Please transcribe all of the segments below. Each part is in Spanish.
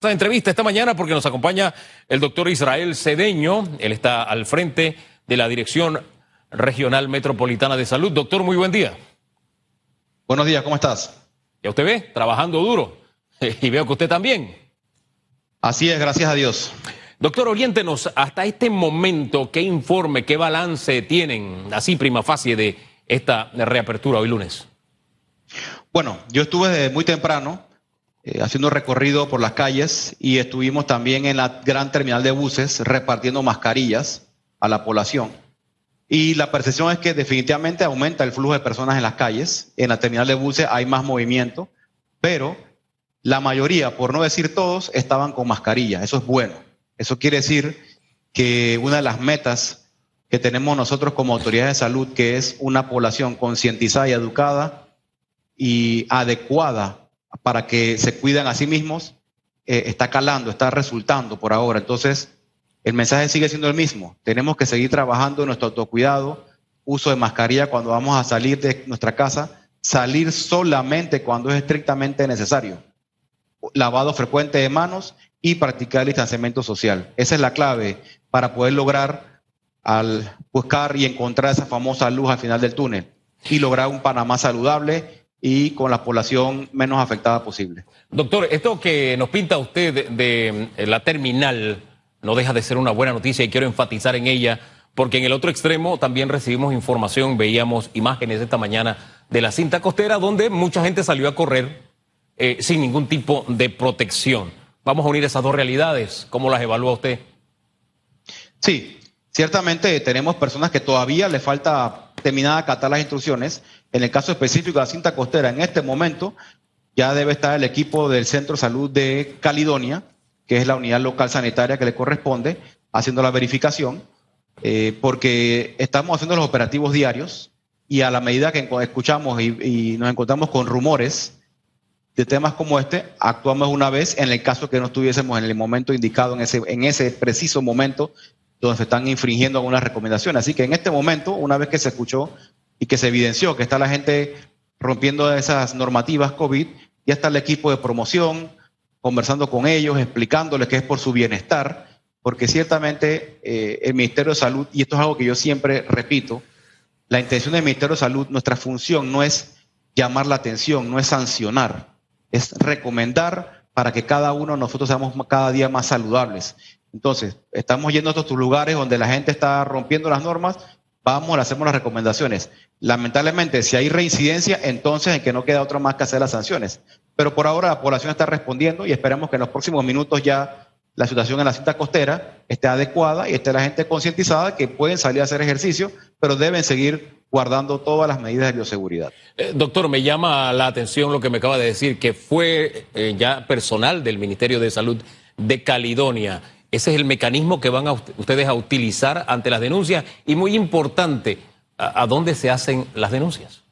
esta entrevista esta mañana porque nos acompaña el doctor Israel Cedeño. Él está al frente de la Dirección Regional Metropolitana de Salud. Doctor, muy buen día. Buenos días, ¿cómo estás? Ya usted ve, trabajando duro. Y veo que usted también. Así es, gracias a Dios. Doctor, oriéntenos hasta este momento, ¿qué informe, qué balance tienen, así prima facie, de esta reapertura hoy lunes? Bueno, yo estuve desde muy temprano eh, haciendo recorrido por las calles y estuvimos también en la gran terminal de buses repartiendo mascarillas a la población. Y la percepción es que definitivamente aumenta el flujo de personas en las calles. En la terminal de buses hay más movimiento, pero la mayoría, por no decir todos, estaban con mascarilla. Eso es bueno. Eso quiere decir que una de las metas que tenemos nosotros como autoridades de salud, que es una población concientizada y educada y adecuada para que se cuiden a sí mismos, eh, está calando, está resultando por ahora. Entonces, el mensaje sigue siendo el mismo. Tenemos que seguir trabajando en nuestro autocuidado, uso de mascarilla cuando vamos a salir de nuestra casa, salir solamente cuando es estrictamente necesario, lavado frecuente de manos y practicar distanciamiento social. Esa es la clave para poder lograr al buscar y encontrar esa famosa luz al final del túnel y lograr un Panamá saludable y con la población menos afectada posible. Doctor, esto que nos pinta usted de, eh, la terminal no deja de ser una buena noticia y quiero enfatizar en ella, porque en el otro extremo también recibimos información, veíamos imágenes esta mañana de la cinta costera donde mucha gente salió a correr eh, sin ningún tipo de protección. Vamos a unir esas dos realidades. ¿Cómo las evalúa usted? Sí, ciertamente tenemos personas que todavía le falta terminada de acatar las instrucciones. En el caso específico de la cinta costera, en este momento ya debe estar el equipo del Centro de Salud de Caledonia, que es la unidad local sanitaria que le corresponde, haciendo la verificación, eh, porque estamos haciendo los operativos diarios y a la medida que escuchamos y, nos encontramos con rumores de temas como este, actuamos una vez en el caso que no estuviésemos en el momento indicado, en ese, en ese preciso momento donde se están infringiendo algunas recomendaciones. Así que en este momento, una vez que se escuchó y que se evidenció que está la gente rompiendo esas normativas COVID, ya está el equipo de promoción conversando con ellos, explicándoles que es por su bienestar, porque ciertamente eh, el Ministerio de Salud, y esto es algo que yo siempre repito, la intención del Ministerio de Salud, nuestra función no es llamar la atención, no es sancionar, es recomendar para que cada uno de nosotros seamos cada día más saludables. Entonces, estamos yendo a estos lugares donde la gente está rompiendo las normas, vamos, le hacemos las recomendaciones. Lamentablemente, si hay reincidencia, entonces en que no queda otra más que hacer las sanciones. Pero por ahora la población está respondiendo y esperamos que en los próximos minutos ya la situación en la cinta costera esté adecuada y esté la gente concientizada que pueden salir a hacer ejercicio, pero deben seguir guardando todas las medidas de bioseguridad. Eh, doctor, me llama la atención lo que me acaba de decir, que fue eh, ya personal del Ministerio de Salud de Caledonia ese es el mecanismo que van a ustedes a utilizar ante las denuncias y muy importante, ¿a, dónde se hacen las denuncias?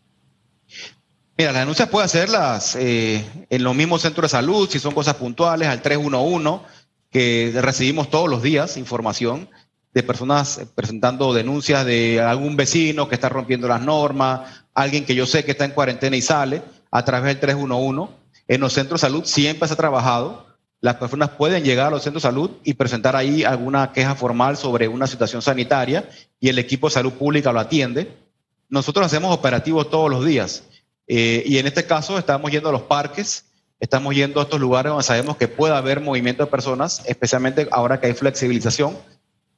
Mira, las denuncias pueden hacerlas eh, en los mismos centros de salud, si son cosas puntuales, al 311, que recibimos todos los días información de personas presentando denuncias de algún vecino que está rompiendo las normas, alguien que yo sé que está en cuarentena y sale a través del 311. En los centros de salud siempre se ha trabajado las personas pueden llegar a los centros de salud y presentar ahí alguna queja formal sobre una situación sanitaria y el equipo de salud pública lo atiende. Nosotros hacemos operativos todos los días eh, y en este caso estamos yendo a los parques, estamos yendo a estos lugares donde sabemos que puede haber movimiento de personas, especialmente ahora que hay flexibilización,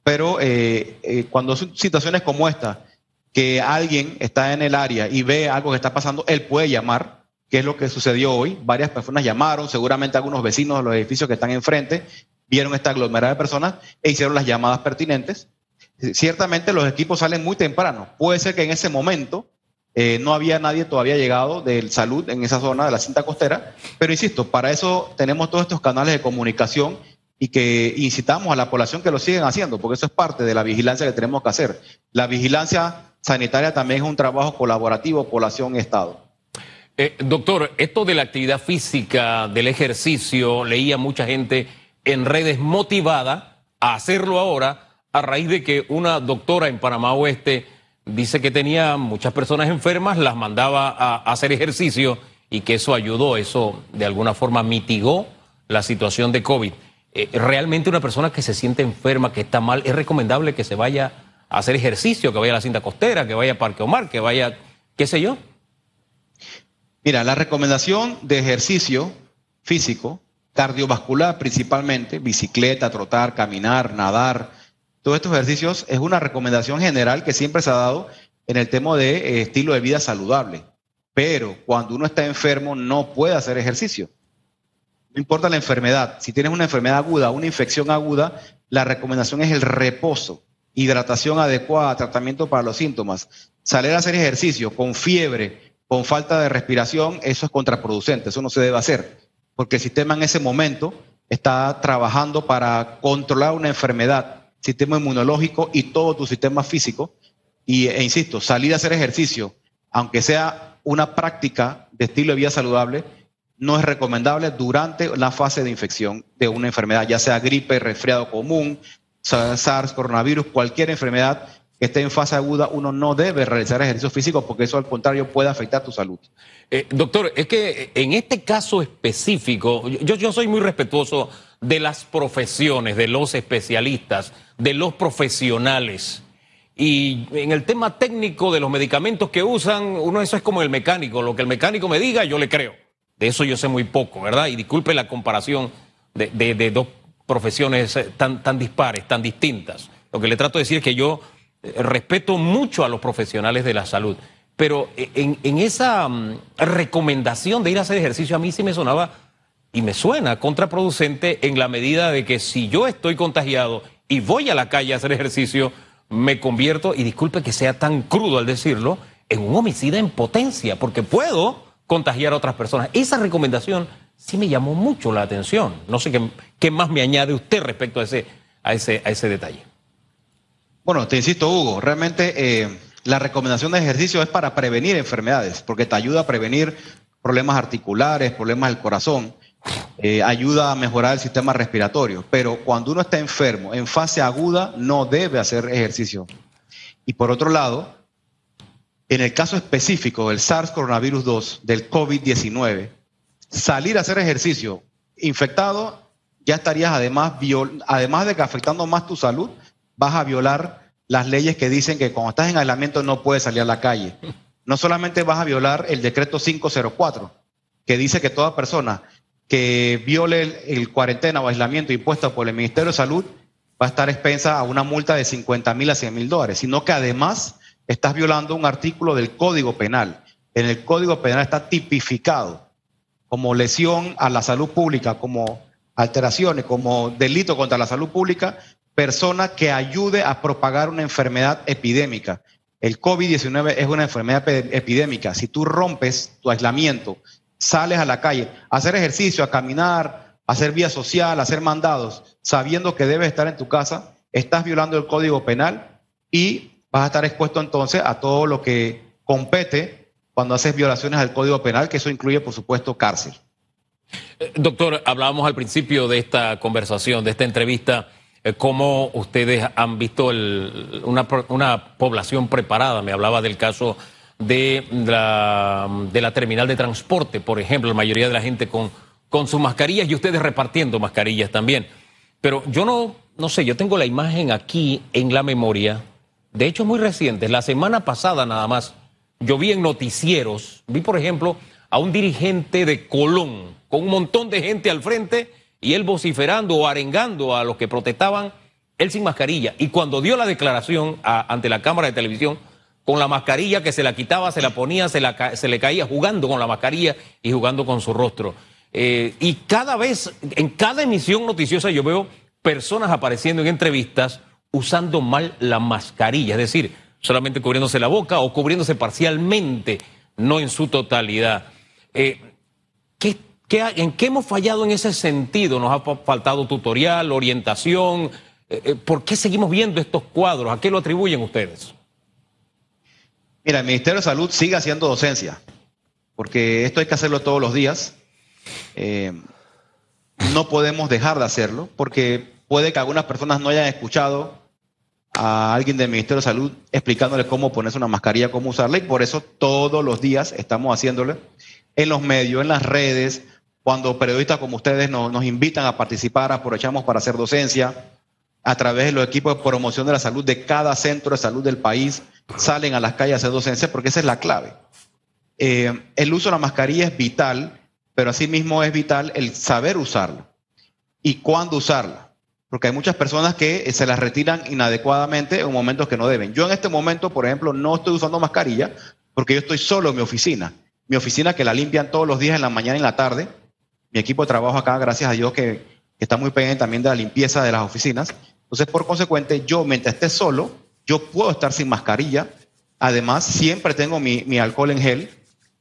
pero eh, eh, cuando son situaciones como esta, que alguien está en el área y ve algo que está pasando, él puede llamar ¿Qué es lo que sucedió hoy? Varias personas llamaron, seguramente algunos vecinos de los edificios que están enfrente vieron esta aglomerada de personas e hicieron las llamadas pertinentes. Ciertamente los equipos salen muy temprano. Puede ser que en ese momento eh, no había nadie todavía llegado del salud en esa zona de la cinta costera, pero insisto, para eso tenemos todos estos canales de comunicación y que incitamos a la población que lo sigan haciendo, porque eso es parte de la vigilancia que tenemos que hacer. La vigilancia sanitaria también es un trabajo colaborativo, población-estado. Eh, doctor, esto de la actividad física, del ejercicio, leía mucha gente en redes motivada a hacerlo ahora a raíz de que una doctora en Panamá Oeste dice que tenía muchas personas enfermas, las mandaba a, hacer ejercicio y que eso ayudó, eso de alguna forma mitigó la situación de COVID. Eh, realmente una persona que se siente enferma, que está mal, es recomendable que se vaya a hacer ejercicio, que vaya a la cinta costera, que vaya a Parque Omar, que vaya, qué sé yo. Mira, la recomendación de ejercicio físico, cardiovascular principalmente, bicicleta, trotar, caminar, nadar, todos estos ejercicios es una recomendación general que siempre se ha dado en el tema de eh, estilo de vida saludable. Pero cuando uno está enfermo no puede hacer ejercicio. No importa la enfermedad. Si tienes una enfermedad aguda, una infección aguda, la recomendación es el reposo, hidratación adecuada, tratamiento para los síntomas. Salir a hacer ejercicio con fiebre, con falta de respiración, eso es contraproducente, eso no se debe hacer, porque el sistema en ese momento está trabajando para controlar una enfermedad, sistema inmunológico y todo tu sistema físico. Y, e insisto, salir a hacer ejercicio, aunque sea una práctica de estilo de vida saludable, no es recomendable durante la fase de infección de una enfermedad, ya sea gripe, resfriado común, SARS, coronavirus, cualquier enfermedad que esté en fase aguda, uno no debe realizar ejercicio físico porque eso al contrario puede afectar tu salud. Eh, doctor, es que en este caso específico, yo, soy muy respetuoso de las profesiones, de los especialistas, de los profesionales. Y en el tema técnico de los medicamentos que usan, uno eso es como el mecánico, lo que el mecánico me diga, yo le creo. De eso yo sé muy poco, ¿verdad? Y disculpe la comparación de, dos profesiones eh, tan, tan dispares, tan distintas. Lo que le trato de decir es que yo eh, respeto mucho a los profesionales de la salud, pero eh, en, esa mm, recomendación de ir a hacer ejercicio a mí sí me sonaba y me suena contraproducente en la medida de que si yo estoy contagiado y voy a la calle a hacer ejercicio, me convierto, y disculpe que sea tan crudo al decirlo, en un homicida en potencia, porque puedo contagiar a otras personas. Esa recomendación sí me llamó mucho la atención. No sé qué, qué más me añade usted respecto a ese, a ese, a ese detalle. Bueno, te insisto, Hugo, realmente eh, la recomendación de ejercicio es para prevenir enfermedades, porque te ayuda a prevenir problemas articulares, problemas del corazón, eh, ayuda a mejorar el sistema respiratorio, pero cuando uno está enfermo, en fase aguda, no debe hacer ejercicio. Y por otro lado, en el caso específico del SARS coronavirus 2, del COVID-19, salir a hacer ejercicio infectado, ya estarías además, además de que afectando más tu salud, vas a violar las leyes que dicen que cuando estás en aislamiento no puedes salir a la calle. No solamente vas a violar el decreto 504, que dice que toda persona que viole el, cuarentena o aislamiento impuesto por el Ministerio de Salud va a estar expensa a una multa de 50 mil a 100 mil dólares, sino que además estás violando un artículo del Código Penal. En el Código Penal está tipificado como lesión a la salud pública, como alteraciones, como delito contra la salud pública, persona que ayude a propagar una enfermedad epidémica. El COVID-19 es una enfermedad epidémica. Si tú rompes tu aislamiento, sales a la calle a hacer ejercicio, a caminar, a hacer vía social, a hacer mandados, sabiendo que debes estar en tu casa, estás violando el Código Penal y vas a estar expuesto entonces a todo lo que compete cuando haces violaciones al Código Penal, que eso incluye, por supuesto, cárcel. Eh, doctor, hablábamos al principio de esta conversación, de esta entrevista, cómo ustedes han visto una, población preparada. Me hablaba del caso de la, de la terminal de transporte, por ejemplo, la mayoría de la gente con, con sus mascarillas y ustedes repartiendo mascarillas también. Pero yo no, no sé, yo tengo la imagen aquí en la memoria de hecho muy recientes, la semana pasada nada más, yo vi en noticieros, vi por ejemplo a un dirigente de Colón con un montón de gente al frente y él vociferando o arengando a los que protestaban, él sin mascarilla. Y cuando dio la declaración ante la cámara de televisión, con la mascarilla que se la quitaba, se la ponía, se, se le caía jugando con la mascarilla y jugando con su rostro. Eh, y cada vez, en cada emisión noticiosa yo veo personas apareciendo en entrevistas usando mal la mascarilla, es decir, solamente cubriéndose la boca o cubriéndose parcialmente, no en su totalidad. Eh, en qué hemos fallado en ese sentido? ¿Nos ha faltado tutorial, orientación? Eh, eh, ¿Por qué seguimos viendo estos cuadros? ¿A qué lo atribuyen ustedes? Mira, el Ministerio de Salud sigue haciendo docencia, porque esto hay que hacerlo todos los días. no podemos dejar de hacerlo, porque puede que algunas personas no hayan escuchado a alguien del Ministerio de Salud explicándole cómo ponerse una mascarilla, cómo usarla, y por eso todos los días estamos haciéndole en los medios, en las redes, cuando periodistas como ustedes nos, nos invitan a participar, aprovechamos para hacer docencia, a través de los equipos de promoción de la salud de cada centro de salud del país, salen a las calles a hacer docencia, porque esa es la clave. Eh, el uso de la mascarilla es vital, pero asimismo es vital el saber usarla y cuándo usarla, porque hay muchas personas que se las retiran inadecuadamente en momentos que no deben. Yo en este momento, por ejemplo, no estoy usando mascarilla porque yo estoy solo en mi oficina. Mi oficina que la limpian todos los días en la mañana y en la tarde. Mi equipo de trabajo acá, gracias a Dios, que, está muy pendiente también de la limpieza de las oficinas. Entonces, por consecuente, yo mientras esté solo, yo puedo estar sin mascarilla. Además, siempre tengo mi, alcohol en gel,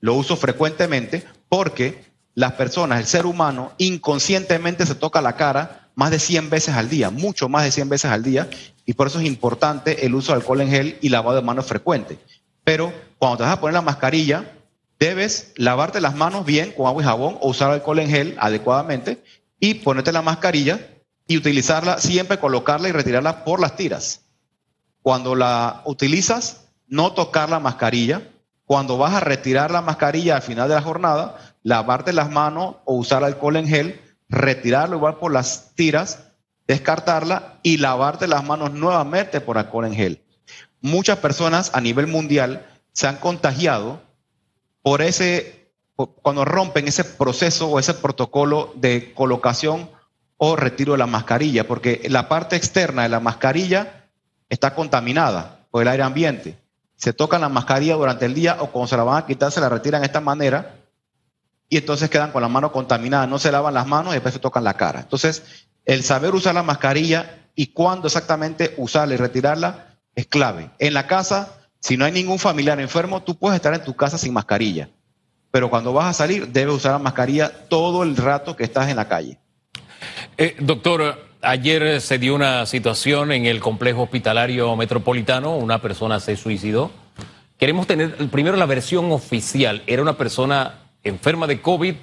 lo uso frecuentemente porque las personas, el ser humano, inconscientemente se toca la cara más de 100 veces al día, mucho más de 100 veces al día, y por eso es importante el uso de alcohol en gel y lavado de manos frecuente. Pero cuando te vas a poner la mascarilla, debes lavarte las manos bien con agua y jabón o usar alcohol en gel adecuadamente y ponerte la mascarilla y utilizarla siempre, colocarla y retirarla por las tiras. Cuando la utilizas, no tocar la mascarilla. Cuando vas a retirar la mascarilla al final de la jornada, lavarte las manos o usar alcohol en gel, retirarlo igual por las tiras, descartarla y lavarte las manos nuevamente por alcohol en gel. Muchas personas a nivel mundial se han contagiado por ese, cuando rompen ese proceso o ese protocolo de colocación o retiro de la mascarilla, porque la parte externa de la mascarilla está contaminada por el aire ambiente. Se tocan la mascarilla durante el día o cuando se la van a quitar se la retiran de esta manera y entonces quedan con la mano contaminada, no se lavan las manos y después se tocan la cara. Entonces, el saber usar la mascarilla y cuándo exactamente usarla y retirarla es clave. En la casa, si no hay ningún familiar enfermo, tú puedes estar en tu casa sin mascarilla, pero cuando vas a salir debes usar la mascarilla todo el rato que estás en la calle. Eh, doctor, ayer se dio una situación en el complejo hospitalario metropolitano, una persona se suicidó. Queremos tener primero la versión oficial. Era una persona enferma de COVID,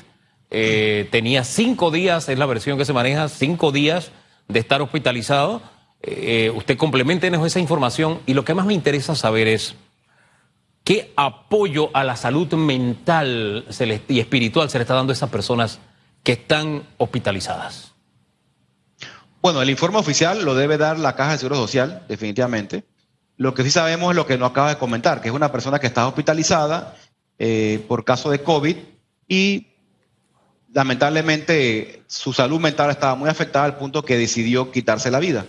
eh, tenía cinco días, es la versión que se maneja, cinco días de estar hospitalizado. Eh, usted complementenos esa información y lo que más me interesa saber es qué apoyo a la salud mental y espiritual se le está dando a esas personas que están hospitalizadas. Bueno, el informe oficial lo debe dar la Caja de Seguro Social, definitivamente. Lo que sí sabemos es lo que nos acaba de comentar, que es una persona que está hospitalizada eh, por caso de COVID y lamentablemente su salud mental estaba muy afectada al punto que decidió quitarse la vida.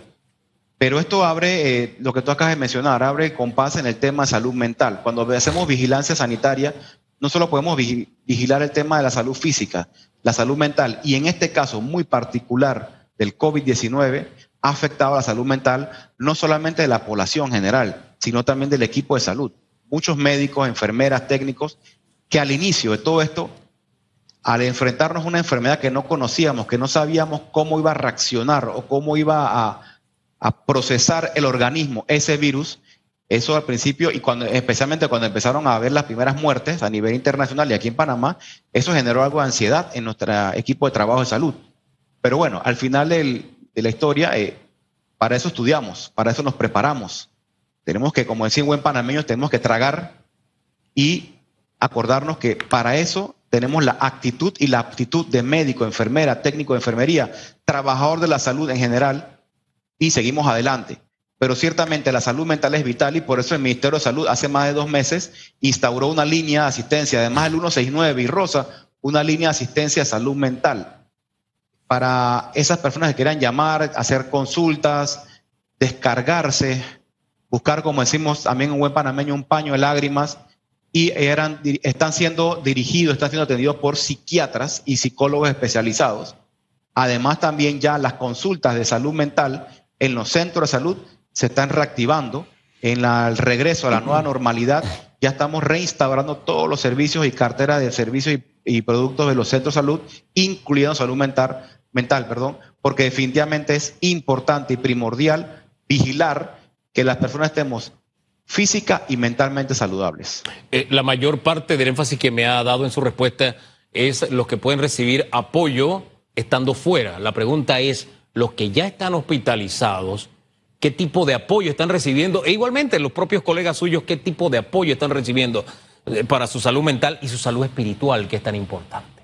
Pero esto abre, eh, lo que tú acabas de mencionar, abre el compás en el tema de salud mental. Cuando hacemos vigilancia sanitaria, no solo podemos vigilar el tema de la salud física, la salud mental, y en este caso muy particular, del COVID-19 ha afectado a la salud mental no solamente de la población general, sino también del equipo de salud. Muchos médicos, enfermeras, técnicos, que al inicio de todo esto, al enfrentarnos a una enfermedad que no conocíamos, que no sabíamos cómo iba a reaccionar o cómo iba a, procesar el organismo ese virus, eso al principio, y cuando, especialmente cuando empezaron a ver las primeras muertes a nivel internacional y aquí en Panamá, eso generó algo de ansiedad en nuestro equipo de trabajo de salud. Pero bueno, al final de la historia, eh, para eso estudiamos, para eso nos preparamos. Tenemos que, como decía un buen panameño, tenemos que tragar y acordarnos que para eso tenemos la actitud y la aptitud de médico, enfermera, técnico de enfermería, trabajador de la salud en general y seguimos adelante. Pero ciertamente la salud mental es vital y por eso el Ministerio de Salud hace más de dos meses instauró una línea de asistencia, además del 169 y Rosa, una línea de asistencia a salud mental para esas personas que quieran llamar, hacer consultas, descargarse, buscar, como decimos también un buen panameño, un paño de lágrimas, y eran, están siendo dirigidos, están siendo atendidos por psiquiatras y psicólogos especializados. Además, también ya las consultas de salud mental en los centros de salud se están reactivando. En el regreso a la nueva normalidad, ya estamos reinstaurando todos los servicios y carteras de servicios y, productos de los centros de salud, incluyendo salud mental, mental, perdón, porque definitivamente es importante y primordial vigilar que las personas estemos física y mentalmente saludables. Eh, la mayor parte del énfasis que me ha dado en su respuesta es los que pueden recibir apoyo estando fuera. La pregunta es, los que ya están hospitalizados, ¿qué tipo de apoyo están recibiendo? E igualmente los propios colegas suyos, ¿qué tipo de apoyo están recibiendo eh, para su salud mental y su salud espiritual, que es tan importante?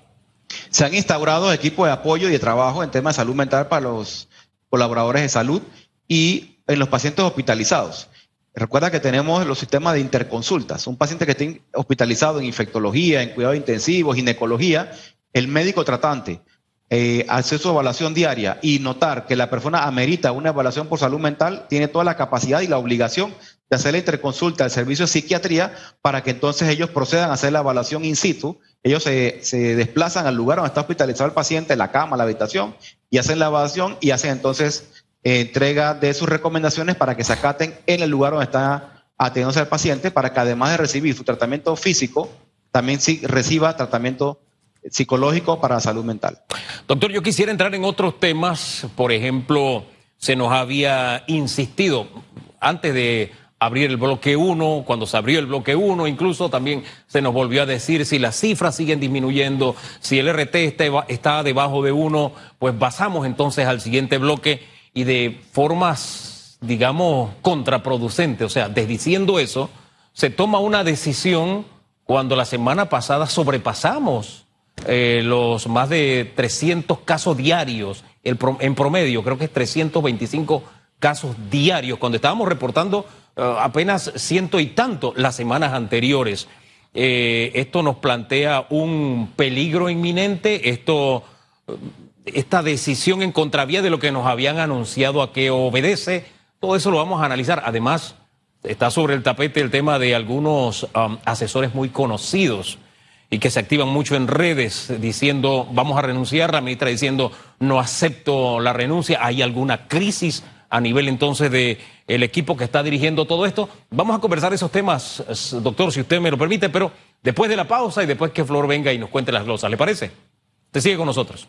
Se han instaurado equipos de apoyo y de trabajo en temas de salud mental para los colaboradores de salud y en los pacientes hospitalizados. Recuerda que tenemos los sistemas de interconsultas. Un paciente que esté hospitalizado en infectología, en cuidado intensivo, ginecología, el médico tratante eh, hace su evaluación diaria y notar que la persona amerita una evaluación por salud mental, tiene toda la capacidad y la obligación de hacer la interconsulta al servicio de psiquiatría para que entonces ellos procedan a hacer la evaluación in situ. Ellos se, se desplazan al lugar donde está hospitalizado el paciente, la cama, la habitación, y hacen la evaluación y hacen entonces eh, entrega de sus recomendaciones para que se acaten en el lugar donde está atendiéndose el paciente, para que además de recibir su tratamiento físico, también reciba tratamiento psicológico para la salud mental. Doctor, yo quisiera entrar en otros temas. Por ejemplo, se nos había insistido antes de abrir el bloque 1, cuando se abrió el bloque 1, incluso también se nos volvió a decir si las cifras siguen disminuyendo, si el RT está, debajo de 1, pues pasamos entonces al siguiente bloque y de formas, digamos, contraproducentes, o sea, desdiciendo eso, se toma una decisión cuando la semana pasada sobrepasamos eh, los más de 300 casos diarios, en promedio, creo que es 325 casos diarios, cuando estábamos reportando eh, apenas ciento y tanto las semanas anteriores. Eh, esto nos plantea un peligro inminente, esto, esta decisión en contravía de lo que nos habían anunciado a que obedece, todo eso lo vamos a analizar. Además, está sobre el tapete el tema de algunos um, asesores muy conocidos y que se activan mucho en redes diciendo vamos a renunciar, la ministra diciendo no acepto la renuncia, hay alguna crisis a nivel entonces de el equipo que está dirigiendo todo esto. Vamos a conversar esos temas, doctor, si usted me lo permite, pero después de la pausa y después que Flor venga y nos cuente las glosas, ¿le parece? Te sigue con nosotros.